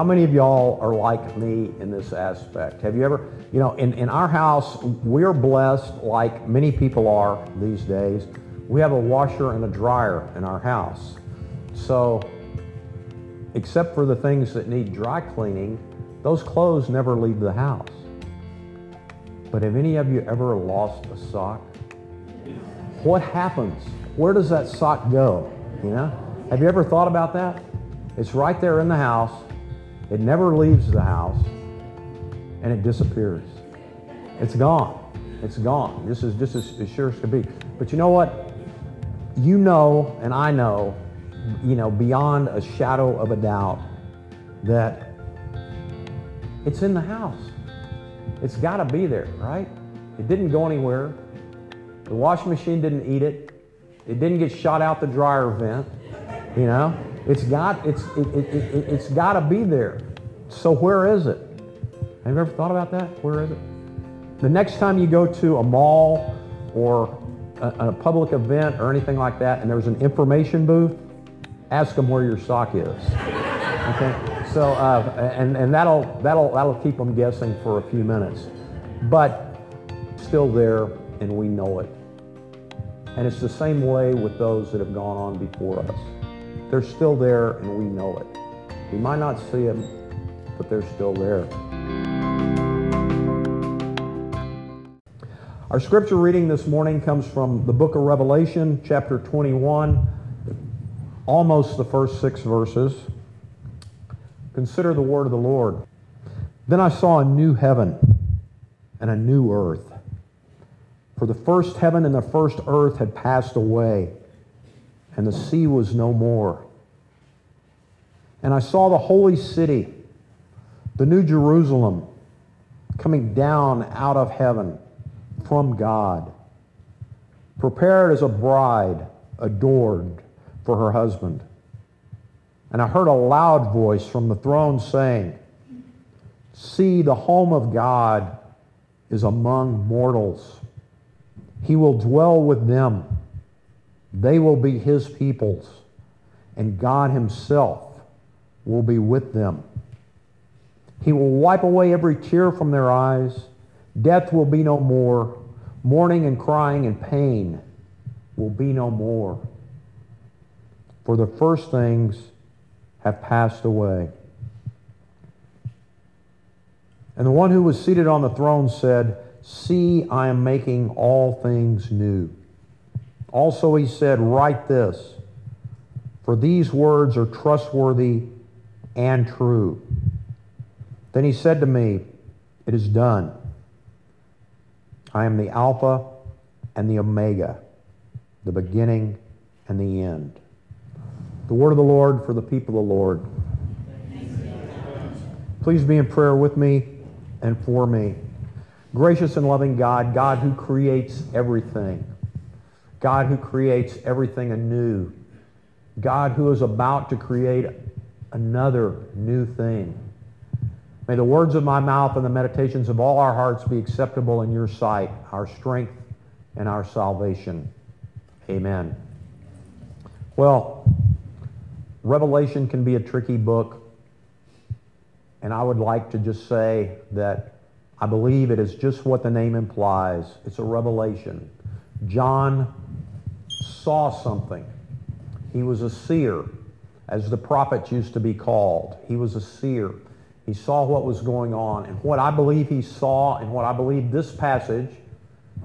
How many of y'all are like me in this aspect? Have you ever, you know, in, in our house, we're blessed like many people are these days. We have a washer and a dryer in our house. So, except for the things that need dry cleaning, those clothes never leave the house. But have any of you ever lost a sock? What happens? Where does that sock go? You know? Have you ever thought about that? It's right there in the house. It never leaves the house and it disappears. It's gone. It's gone. This is just as, as sure as could be. But you know what? You know, and I know, you know, beyond a shadow of a doubt, that it's in the house. It's got to be there, right? It didn't go anywhere. The washing machine didn't eat it. It didn't get shot out the dryer vent. You know, it's got it's it, it, it, it's got to be there. So where is it? Have you ever thought about that? Where is it? The next time you go to a mall or a, a public event or anything like that, and there's an information booth, ask them where your sock is. Okay. So, uh, and, and that'll, that'll, that'll keep them guessing for a few minutes. But still there, and we know it. And it's the same way with those that have gone on before us. They're still there, and we know it. We might not see them, but they're still there. Our scripture reading this morning comes from the book of Revelation, chapter 21, almost the first six verses. Consider the word of the Lord. Then I saw a new heaven and a new earth. For the first heaven and the first earth had passed away, and the sea was no more. And I saw the holy city, the new Jerusalem, coming down out of heaven from God, prepared as a bride adored for her husband. And I heard a loud voice from the throne saying, See, the home of God is among mortals. He will dwell with them. They will be his peoples, and God himself will be with them. He will wipe away every tear from their eyes. Death will be no more. Mourning and crying and pain will be no more. For the first things have passed away. And the one who was seated on the throne said, See, I am making all things new. Also he said, Write this, for these words are trustworthy and true. Then he said to me, It is done. I am the Alpha and the Omega, the beginning and the end. The word of the Lord for the people of the Lord. Please be in prayer with me and for me. Gracious and loving God, God who creates everything, God who creates everything anew, God who is about to create another new thing. May the words of my mouth and the meditations of all our hearts be acceptable in your sight, our strength and our salvation. Amen. Well, Revelation can be a tricky book, and I would like to just say that I believe it is just what the name implies. It's a revelation. John saw something. He was a seer, as the prophets used to be called. He was a seer. He saw what was going on. And what I believe he saw and what I believe this passage,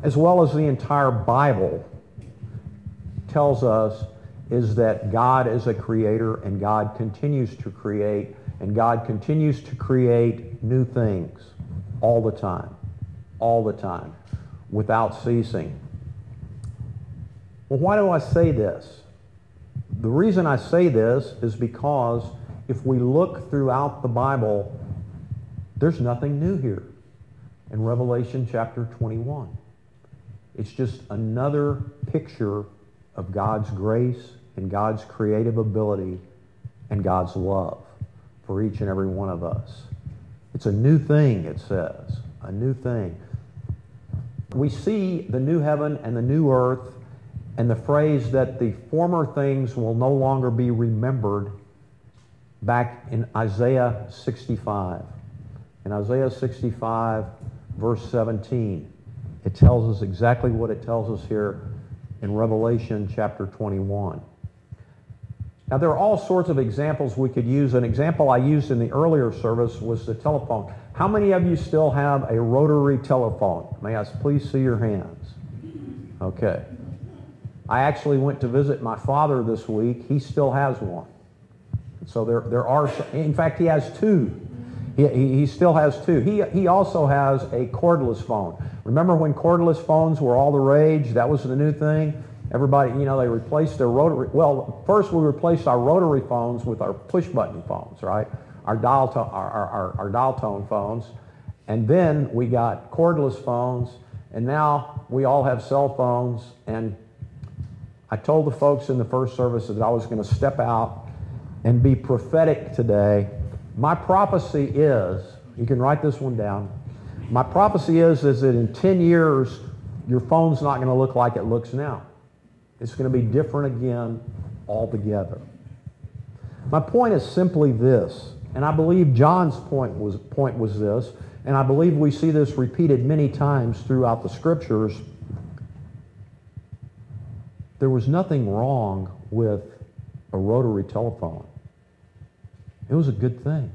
as well as the entire Bible, tells us is that God is a creator and God continues to create and God continues to create new things all the time, all the time, without ceasing. Well, why do I say this? The reason I say this is because if we look throughout the Bible, there's nothing new here in Revelation chapter 21. It's just another picture of God's grace and God's creative ability and God's love for each and every one of us. It's a new thing, it says, a new thing. We see the new heaven and the new earth and the phrase that the former things will no longer be remembered. back in Isaiah 65. In Isaiah 65, verse 17, it tells us exactly what it tells us here in Revelation chapter 21. Now, there are all sorts of examples we could use. An example I used in the earlier service was the telephone. How many of you still have a rotary telephone? May I please see your hands? Okay. I actually went to visit my father this week. He still has one. So there, there are, in fact, he has two. He, he still has two. He, he also has a cordless phone. Remember when cordless phones were all the rage? That was the new thing. Everybody, you know, they replaced their rotary. Well, first we replaced our rotary phones with our push button phones, right? Our dial, to, our, our, our dial tone phones. And then we got cordless phones. And now we all have cell phones. And I told the folks in the first service that I was going to step out and be prophetic today. My prophecy is, you can write this one down. My prophecy is, is that in 10 years, your phone's not going to look like it looks now. It's going to be different again altogether. My point is simply this, and I believe John's point was, point was this, and I believe we see this repeated many times throughout the scriptures. There was nothing wrong with a rotary telephone. It was a good thing.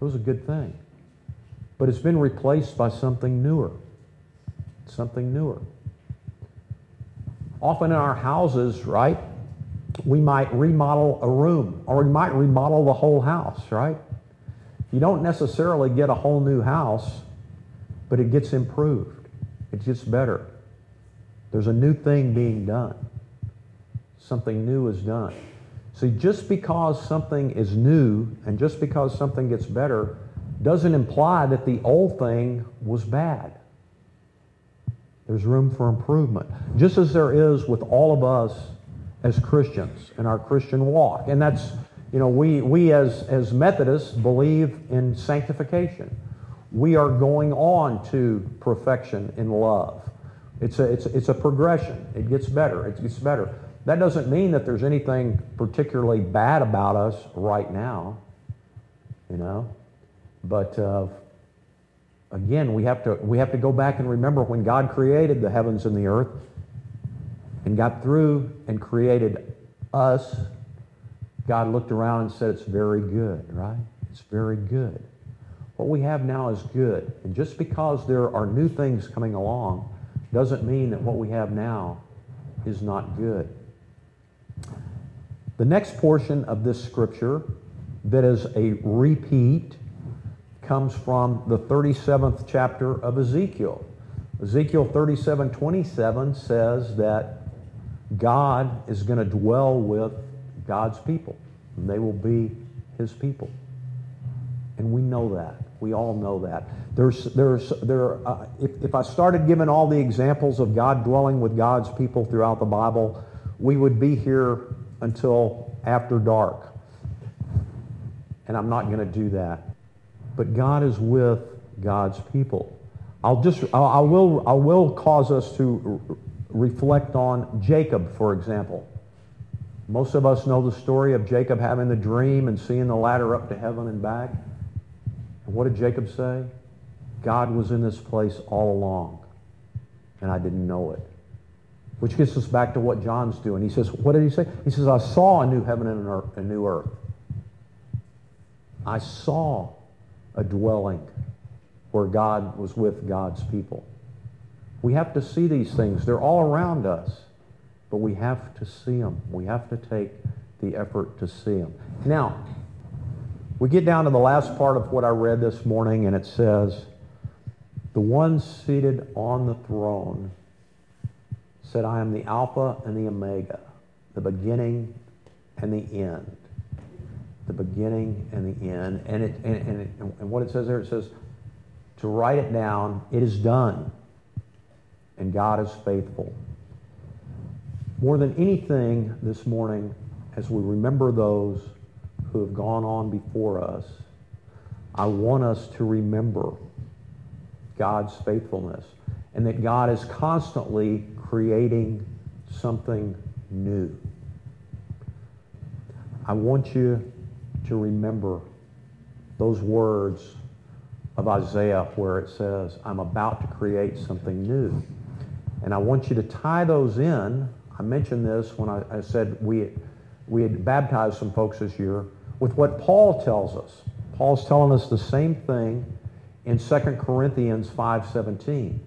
It was a good thing. But it's been replaced by something newer. Something newer. Often in our houses, right, we might remodel a room or we might remodel the whole house, right? You don't necessarily get a whole new house, but it gets improved. It gets better. There's a new thing being done. Something new is done. See, just because something is new and just because something gets better doesn't imply that the old thing was bad. There's room for improvement. Just as there is with all of us as Christians in our Christian walk. And that's, you know, we, we as, as Methodists believe in sanctification. We are going on to perfection in love. It's a, it's, it's a progression. It gets better. It gets better. That doesn't mean that there's anything particularly bad about us right now, you know. But uh, again, we have to we have to go back and remember when God created the heavens and the earth, and got through and created us. God looked around and said, "It's very good." Right? It's very good. What we have now is good, and just because there are new things coming along, doesn't mean that what we have now is not good. The next portion of this scripture that is a repeat comes from the 37th chapter of Ezekiel. Ezekiel 37 27 says that God is going to dwell with God's people, and they will be his people. And we know that. We all know that. There's, there's, there, uh, if, if I started giving all the examples of God dwelling with God's people throughout the Bible, we would be here until after dark. And I'm not going to do that. But God is with God's people. I'll just, I will, I will cause us to reflect on Jacob, for example. Most of us know the story of Jacob having the dream and seeing the ladder up to heaven and back. And what did Jacob say? God was in this place all along, and I didn't know it. Which gets us back to what John's doing. He says, what did he say? He says, I saw a new heaven and a new earth. I saw a dwelling where God was with God's people. We have to see these things. They're all around us, but we have to see them. We have to take the effort to see them. Now, we get down to the last part of what I read this morning, and it says, The one seated on the throne said, I am the Alpha and the Omega, the beginning and the end. The beginning and the end. And, it, and, and, it, and what it says there, it says, to write it down, it is done. And God is faithful. More than anything this morning, as we remember those who have gone on before us, I want us to remember God's faithfulness and that God is constantly creating something new. I want you to remember those words of Isaiah where it says, I'm about to create something new. And I want you to tie those in. I mentioned this when I, I said we, we had baptized some folks this year with what Paul tells us. Paul's telling us the same thing in 2 Corinthians 5.17.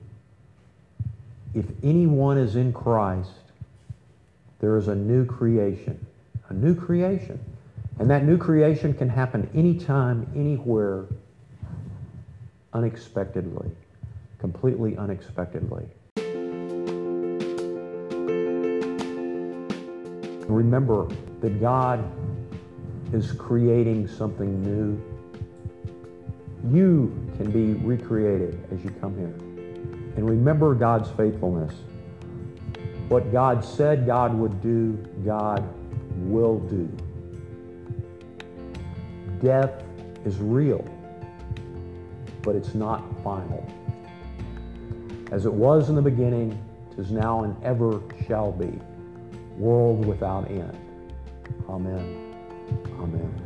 If anyone is in Christ, there is a new creation. A new creation. And that new creation can happen anytime, anywhere, unexpectedly, completely unexpectedly. Remember that God is creating something new. You can be recreated as you come here. And remember God's faithfulness. What God said God would do, God will do. Death is real, but it's not final. As it was in the beginning, tis now and ever shall be, world without end. Amen. Amen.